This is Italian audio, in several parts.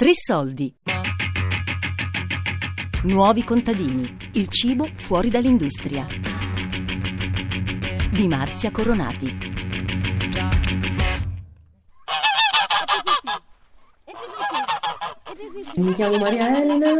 Tre soldi. Nuovi contadini. Il cibo fuori dall'industria. Di Marzia Coronati. Mi chiamo Maria Elena,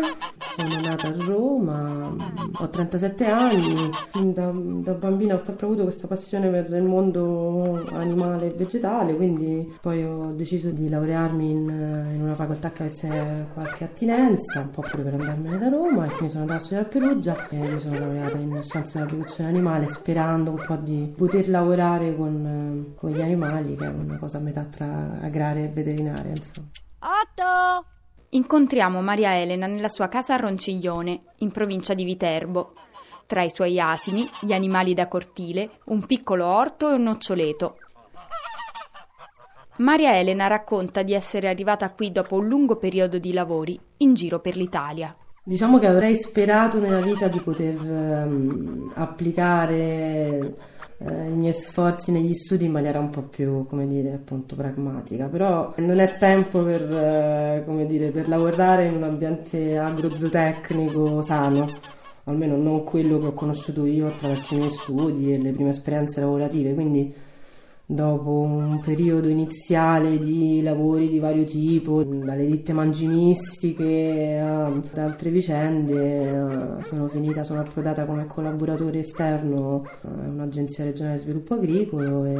sono nata a Roma, ho 37 anni, da, da, bambina ho sempre avuto questa passione per il mondo animale e vegetale, quindi poi ho deciso di laurearmi in, in una facoltà che avesse qualche attinenza, un po' pure per andarmene da Roma e quindi sono andata a studiare a Perugia e mi sono laureata in scienze della produzione animale sperando un po' di poter lavorare con, con gli animali, che è una cosa a metà tra agraria e veterinaria, insomma. Otto! Incontriamo Maria Elena nella sua casa a Ronciglione, in provincia di Viterbo. Tra i suoi asini, gli animali da cortile, un piccolo orto e un noccioleto. Maria Elena racconta di essere arrivata qui dopo un lungo periodo di lavori in giro per l'Italia. Diciamo che avrei sperato nella vita di poter um, applicare eh, i miei sforzi negli studi in maniera un po' più, come dire, appunto pragmatica, però non è tempo per, eh, come dire, per lavorare in un ambiente agrozootecnico sano, almeno non quello che ho conosciuto io attraverso i miei studi e le prime esperienze lavorative, quindi dopo un periodo iniziale di lavori di vario tipo, dalle ditte mangimistiche ad altre vicende, eh, sono finita, sono approdata come collaboratore esterno a un'agenzia regionale di sviluppo agricolo e,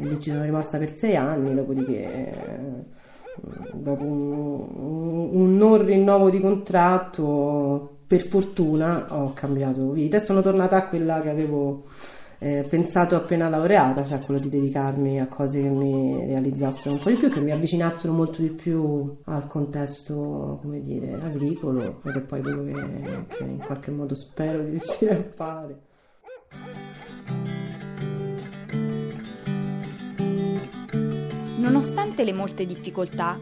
e lì ci sono rimasta per sei anni, dopodiché eh, dopo un, un non rinnovo di contratto per fortuna ho cambiato vita e sono tornata a quella che avevo eh, pensato appena laureata, cioè quello di dedicarmi a cose che mi realizzassero un po' di più, che mi avvicinassero molto di più al contesto, come dire, agricolo, ed è poi quello che, che in qualche modo spero di riuscire a fare. Nonostante le molte difficoltà,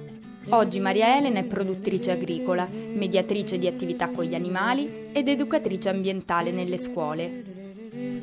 oggi Maria Elena è produttrice agricola, mediatrice di attività con gli animali ed educatrice ambientale nelle scuole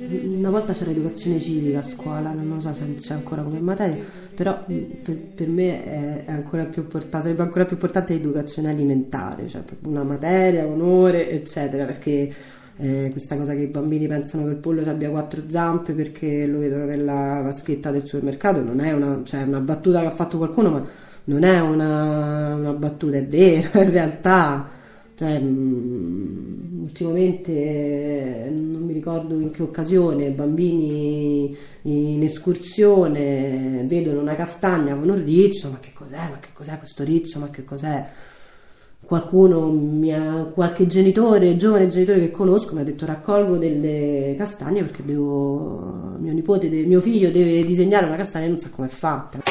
una volta c'era educazione civica a scuola, non so se c'è ancora come materia, però per, per me è, ancora più importante, sarebbe ancora più importante l'educazione alimentare, cioè una materia, un ore, eccetera, perché eh, questa cosa che i bambini pensano che il pollo abbia quattro zampe perché lo vedono nella vaschetta del supermercato non è una, cioè, una battuta che ha fatto qualcuno, ma non è una, una battuta, è vera in realtà cioè, mm, ultimamente eh, non mi ricordo in che occasione, bambini in escursione vedono una castagna con un riccio, ma che cos'è? Ma che cos'è questo riccio? Ma che cos'è? Qualcuno, mia, qualche genitore, giovane genitore che conosco, mi ha detto raccolgo delle castagne perché devo, mio nipote, mio figlio deve disegnare una castagna e non sa come è fatta.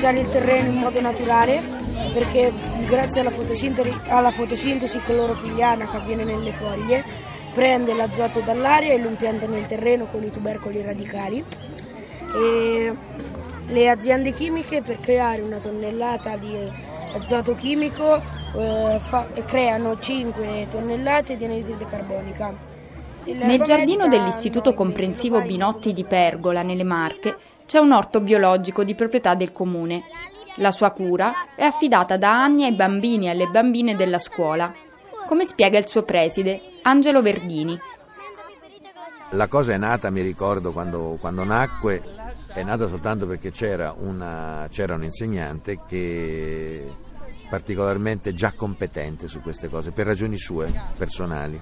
Fertilizzare il terreno in modo naturale perché grazie alla fotosintesi, alla fotosintesi clorofiliana che avviene nelle foglie prende l'azoto dall'aria e lo impianta nel terreno con i tubercoli radicali. E le aziende chimiche per creare una tonnellata di azoto chimico eh, fa, creano 5 tonnellate di anidride carbonica. Nel giardino dell'Istituto Comprensivo Binotti di Pergola, nelle Marche, c'è un orto biologico di proprietà del comune. La sua cura è affidata da anni ai bambini e alle bambine della scuola, come spiega il suo preside, Angelo Verdini. La cosa è nata, mi ricordo, quando, quando nacque, è nata soltanto perché c'era, una, c'era un insegnante che particolarmente già competente su queste cose, per ragioni sue, personali.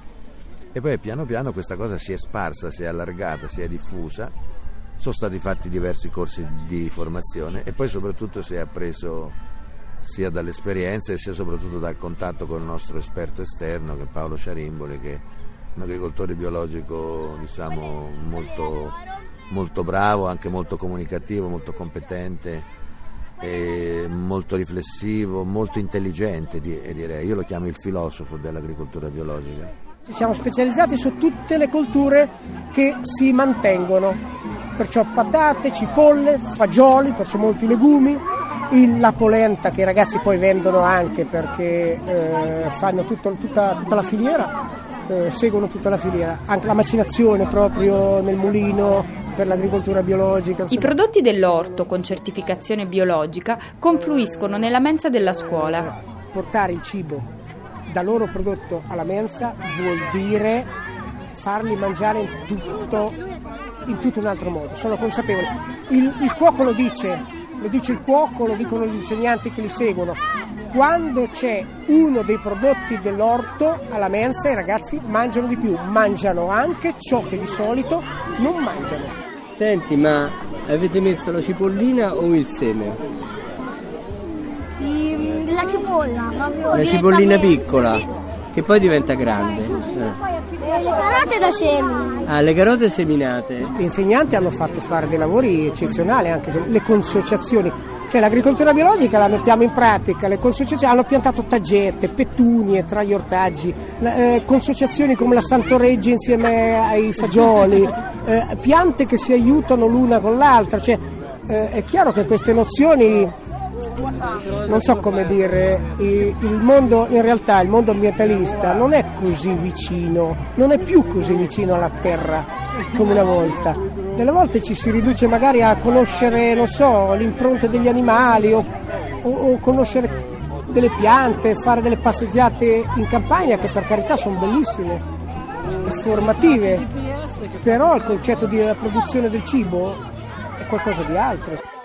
E poi piano piano questa cosa si è sparsa, si è allargata, si è diffusa sono stati fatti diversi corsi di formazione e poi soprattutto si è appreso sia dall'esperienza sia soprattutto dal contatto con il nostro esperto esterno che è Paolo Ciarimboli che è un agricoltore biologico diciamo molto, molto bravo, anche molto comunicativo, molto competente molto riflessivo, molto intelligente direi, io lo chiamo il filosofo dell'agricoltura biologica. Ci siamo specializzati su tutte le colture che si mantengono, perciò patate, cipolle, fagioli, perciò molti legumi, la polenta che i ragazzi poi vendono anche perché eh, fanno tutto, tutta, tutta, la filiera, eh, seguono tutta la filiera, anche la macinazione proprio nel mulino per l'agricoltura biologica. I prodotti dell'orto con certificazione biologica confluiscono nella mensa della scuola. Portare il cibo da loro prodotto alla mensa vuol dire farli mangiare tutto, in tutto un altro modo, sono consapevoli. Il, il cuoco lo dice, lo dice il cuoco, lo dicono gli insegnanti che li seguono. Quando c'è uno dei prodotti dell'orto alla mensa i ragazzi mangiano di più, mangiano anche ciò che di solito non mangiano. Senti, ma avete messo la cipollina o il seme? La cipolla, La cipollina piccola, sì. che poi diventa grande. Eh. Le carote da semi. Ah, le carote seminate. Gli insegnanti hanno fatto fare dei lavori eccezionali, anche le consociazioni. Cioè l'agricoltura biologica la mettiamo in pratica, le consociazioni hanno piantato tagette, petunie tra gli ortaggi, eh, consociazioni come la Santoreggia insieme ai fagioli, eh, piante che si aiutano l'una con l'altra. Cioè, eh, è chiaro che queste nozioni non so come dire, il mondo, in realtà il mondo ambientalista non è così vicino, non è più così vicino alla terra come una volta. Delle volte ci si riduce magari a conoscere, non so, l'impronta degli animali o, o, o conoscere delle piante, fare delle passeggiate in campagna che per carità sono bellissime e formative, però il concetto della produzione del cibo è qualcosa di altro.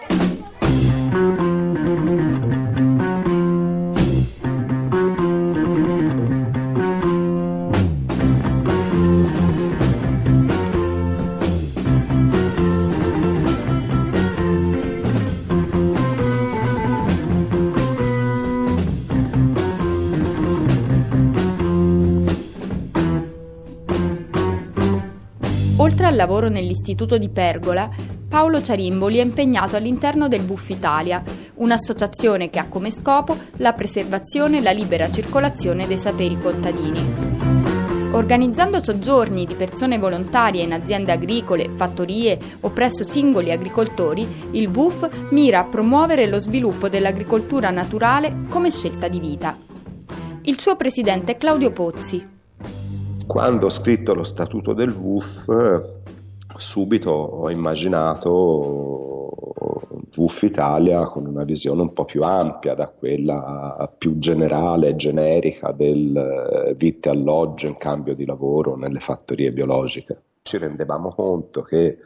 nell'Istituto di Pergola, Paolo Ciarimboli è impegnato all'interno del Buff Italia, un'associazione che ha come scopo la preservazione e la libera circolazione dei saperi contadini. Organizzando soggiorni di persone volontarie in aziende agricole, fattorie o presso singoli agricoltori, il WUF mira a promuovere lo sviluppo dell'agricoltura naturale come scelta di vita. Il suo presidente è Claudio Pozzi, quando ho scritto lo statuto del WUF, subito ho immaginato WUF Italia con una visione un po' più ampia da quella più generale e generica del eh, vitto e alloggio in cambio di lavoro nelle fattorie biologiche. Ci rendevamo conto che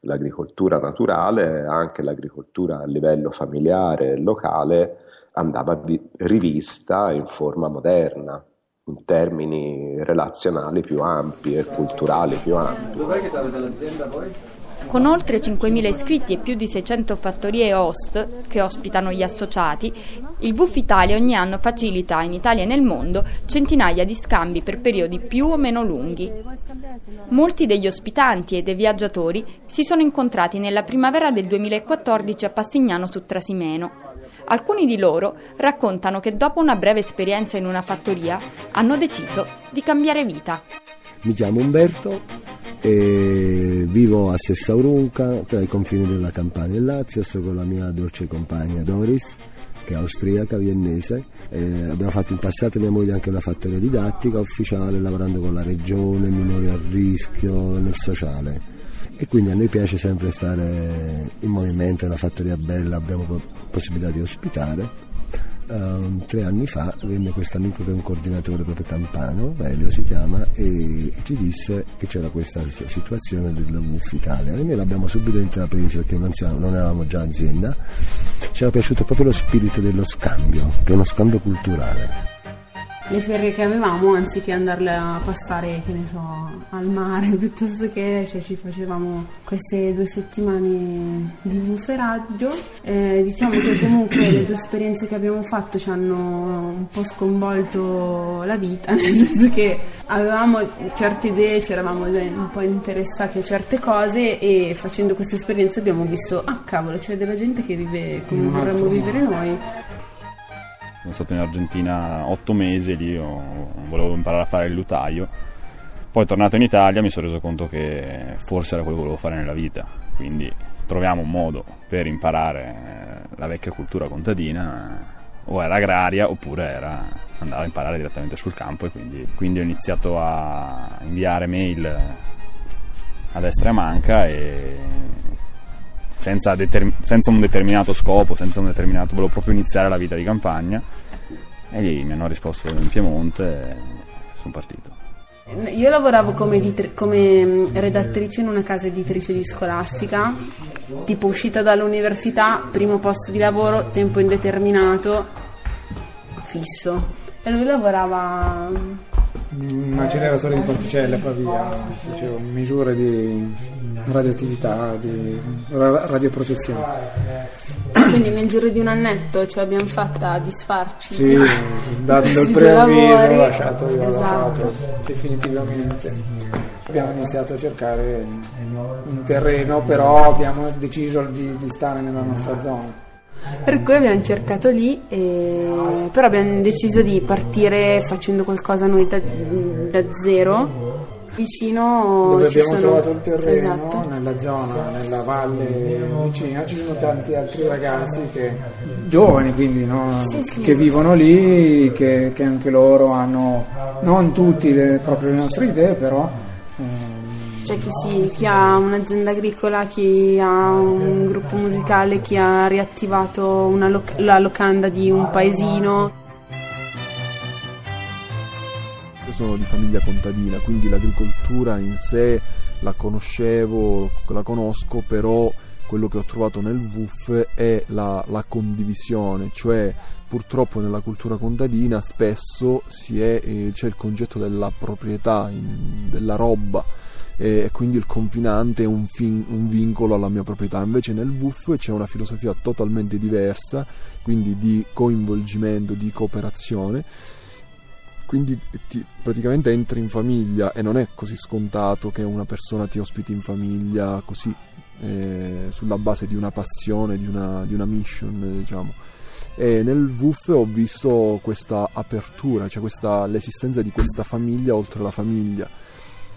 l'agricoltura naturale, anche l'agricoltura a livello familiare e locale, andava rivista in forma moderna in termini relazionali più ampi e culturali più ampi. Dov'è che avete l'azienda poi? Con oltre 5.000 iscritti e più di 600 fattorie host che ospitano gli associati, il WUF Italia ogni anno facilita in Italia e nel mondo centinaia di scambi per periodi più o meno lunghi. Molti degli ospitanti e dei viaggiatori si sono incontrati nella primavera del 2014 a Passignano su Trasimeno Alcuni di loro raccontano che dopo una breve esperienza in una fattoria hanno deciso di cambiare vita. Mi chiamo Umberto e vivo a Sessaurunca, tra i confini della Campania e Lazio, sto con la mia dolce compagna Doris, che è austriaca, viennese. E abbiamo fatto in passato mia moglie anche una fattoria didattica ufficiale, lavorando con la regione, minori a rischio, nel sociale e quindi a noi piace sempre stare in movimento, è una fattoria bella, abbiamo possibilità di ospitare. Uh, tre anni fa venne questo amico che è un coordinatore proprio campano, Velio si chiama, e, ci disse che c'era questa situazione del WUF Italia e noi l'abbiamo subito intrapreso perché non, siamo, non eravamo già azienda, ci era piaciuto proprio lo spirito dello scambio, che è uno scambio culturale le ferie che avevamo anziché andarle a passare, che ne so, al mare piuttosto che cioè, ci facevamo queste due settimane di buferaggio. Eh, diciamo che comunque le due esperienze che abbiamo fatto ci hanno un po' sconvolto la vita, nel senso che avevamo certe idee, ci eravamo un po' interessati a certe cose e facendo queste esperienze abbiamo visto, ah cavolo, c'è della gente che vive come vorremmo vivere noi sono stato in Argentina otto mesi lì, volevo imparare a fare il lutaio. Poi tornato in Italia mi sono reso conto che forse era quello che volevo fare nella vita, quindi troviamo un modo per imparare eh, la vecchia cultura contadina, o era agraria oppure era andare a imparare direttamente sul campo e quindi, quindi ho iniziato a inviare mail a destra e a manca e senza, determ- senza, un determinato scopo, senza un determinato, volevo proprio iniziare la vita di campagna e lì mi hanno risposto in Piemonte e sono partito. Io lavoravo come, editri- come, mm, redattrice in una casa editrice di scolastica, tipo uscita dall'università, primo posto di lavoro, tempo indeterminato, fisso. E lui lavorava un acceleratore di particelle poi via, facevo misure di radioattività, di radioprotezione. Quindi nel giro di un annetto ce l'abbiamo fatta a disfarci. Sì, dando il preavviso lasciato, io esatto. lasciato definitivamente. Abbiamo iniziato a cercare un terreno, però abbiamo deciso di, di stare nella nostra zona. Per cui abbiamo cercato lì, e... però abbiamo deciso di partire facendo qualcosa noi da, da zero vicino dove abbiamo sono... trovato il terreno esatto. nella zona nella valle vicina ci sono tanti altri ragazzi che giovani quindi no? sì, sì. che vivono lì che, che, anche loro hanno non tutti le, proprio le nostre idee però c'è chi, si, chi, ha un'azienda agricola, chi ha un gruppo musicale, chi ha riattivato loc- la locanda di un paesino. Io sono di famiglia contadina, quindi l'agricoltura in sé la conoscevo, la conosco, però quello che ho trovato nel VUF è la, la condivisione, cioè purtroppo nella cultura contadina spesso è, eh, c'è il concetto della proprietà, in, della roba e quindi il confinante è un, fin, un, vincolo alla mia proprietà. Invece nel WUF c'è una filosofia totalmente diversa, quindi di coinvolgimento, di cooperazione. Quindi ti, praticamente entri in famiglia e non è così scontato che una persona ti ospiti in famiglia così eh, sulla base di una passione, di una, di una mission, diciamo. E nel WUF ho visto questa apertura, cioè questa, l'esistenza di questa famiglia oltre la famiglia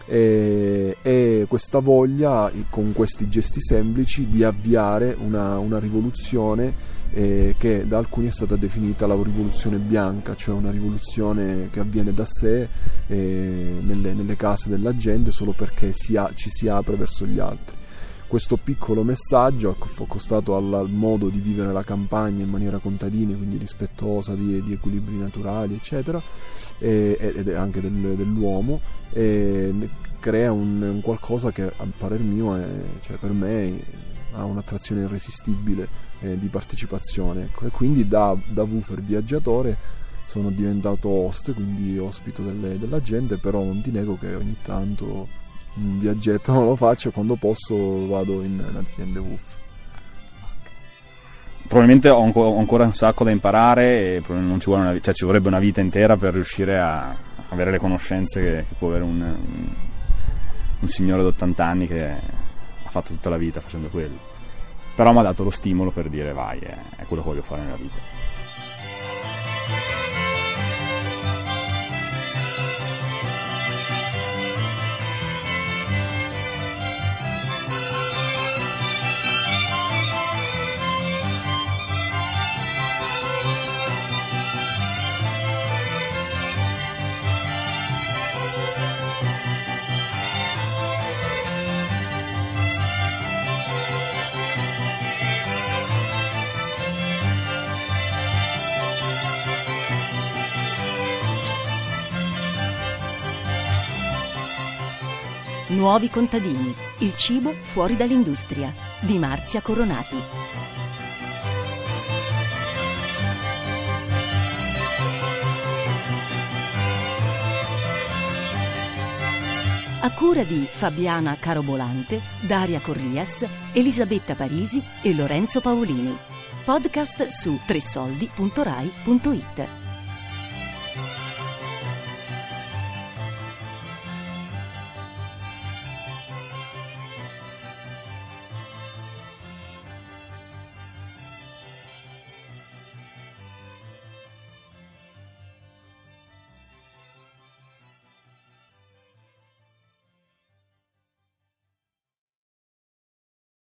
e, e, questa voglia con questi gesti semplici di avviare una, una rivoluzione eh, che da alcuni è stata definita la rivoluzione bianca, cioè una rivoluzione che avviene da sé eh, nelle, nelle, case della gente solo perché si ha, ci si apre verso gli altri questo piccolo messaggio accostato al, al, modo di vivere la campagna in maniera contadina, quindi rispettosa di, di equilibri naturali, eccetera, e, ed anche del, dell'uomo, crea un, un, qualcosa che a parer mio, è, cioè per me, ha un'attrazione irresistibile eh, di partecipazione. Ecco. E quindi da, da woofer viaggiatore sono diventato host, quindi ospito delle, della gente, però non ti nego che ogni tanto un viaggetto non lo faccio, quando posso vado in, in aziende WUF. Probabilmente ho, ancora un sacco da imparare e non ci, una, cioè ci vorrebbe una vita intera per riuscire a avere le conoscenze che, che può avere un, un, un signore di 80 anni che ha fatto tutta la vita facendo quello. Però mi ha dato lo stimolo per dire vai, è, è quello che voglio fare nella vita. Nuovi contadini, il cibo fuori dall'industria di Marzia Coronati. A cura di Fabiana Carobolante, Daria Corrias, Elisabetta Parisi e Lorenzo Paolini. Podcast su tressoldi.rai.it.